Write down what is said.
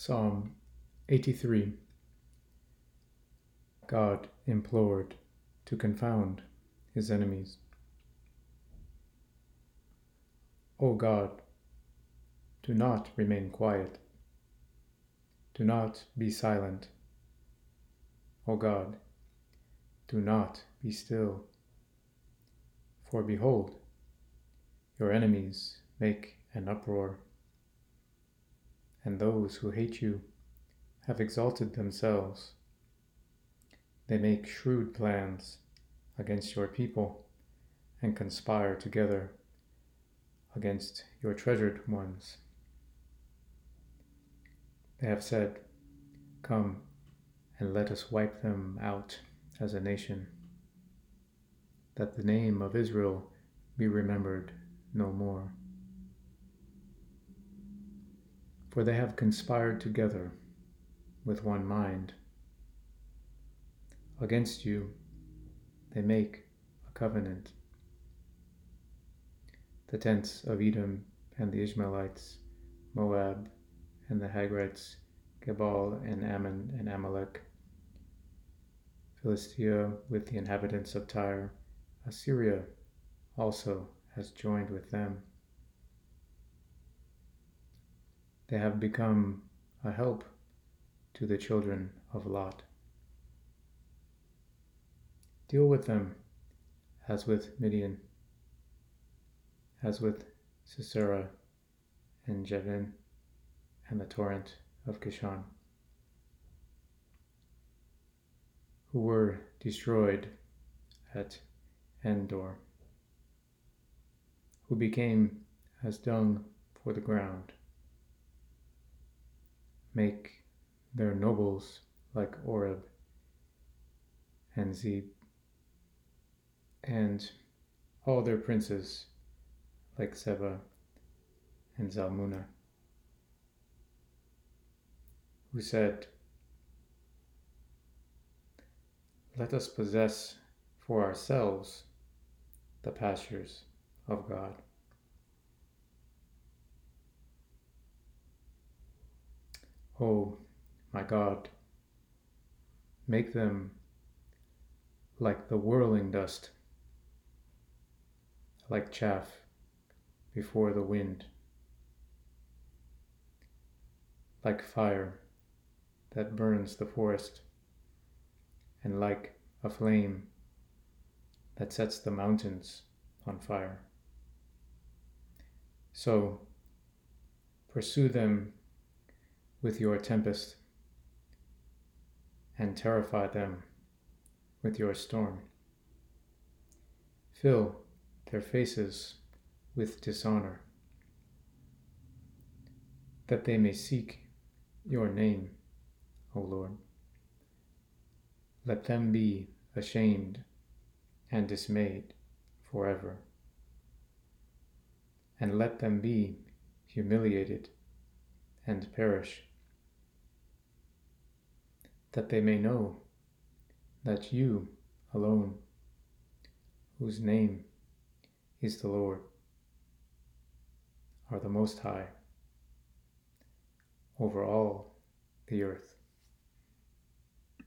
Psalm 83 God implored to confound his enemies. O God, do not remain quiet. Do not be silent. O God, do not be still. For behold, your enemies make an uproar and those who hate you have exalted themselves. They make shrewd plans against your people and conspire together against your treasured ones. They have said, Come and let us wipe them out as a nation, that the name of Israel be remembered no more for they have conspired together with one mind. Against you they make a covenant. The tents of Edom and the Ishmaelites, Moab and the Hagrites, Gebal and Ammon and Amalek, Philistia with the inhabitants of Tyre, Assyria also has joined with them. They have become a help to the children of Lot. Deal with them as with Midian, as with Sisera and Jabin and the torrent of Kishon, who were destroyed at Endor, who became as dung for the ground make their nobles like Oreb and Zeeb, and all their princes like Zebah and Zalmunna, who said, Let us possess for ourselves the pastures of God. Oh, my God, make them like the whirling dust, like chaff before the wind, like fire that burns the forest, and like a flame that sets the mountains on fire. So pursue them with your tempest, and terrify them with your storm. Fill their faces with dishonor, that they may seek your name, O Lord. Let them be ashamed and dismayed forever, and let them be humiliated and perish that they may know that you alone, whose name is the Lord, are the Most High over all the earth.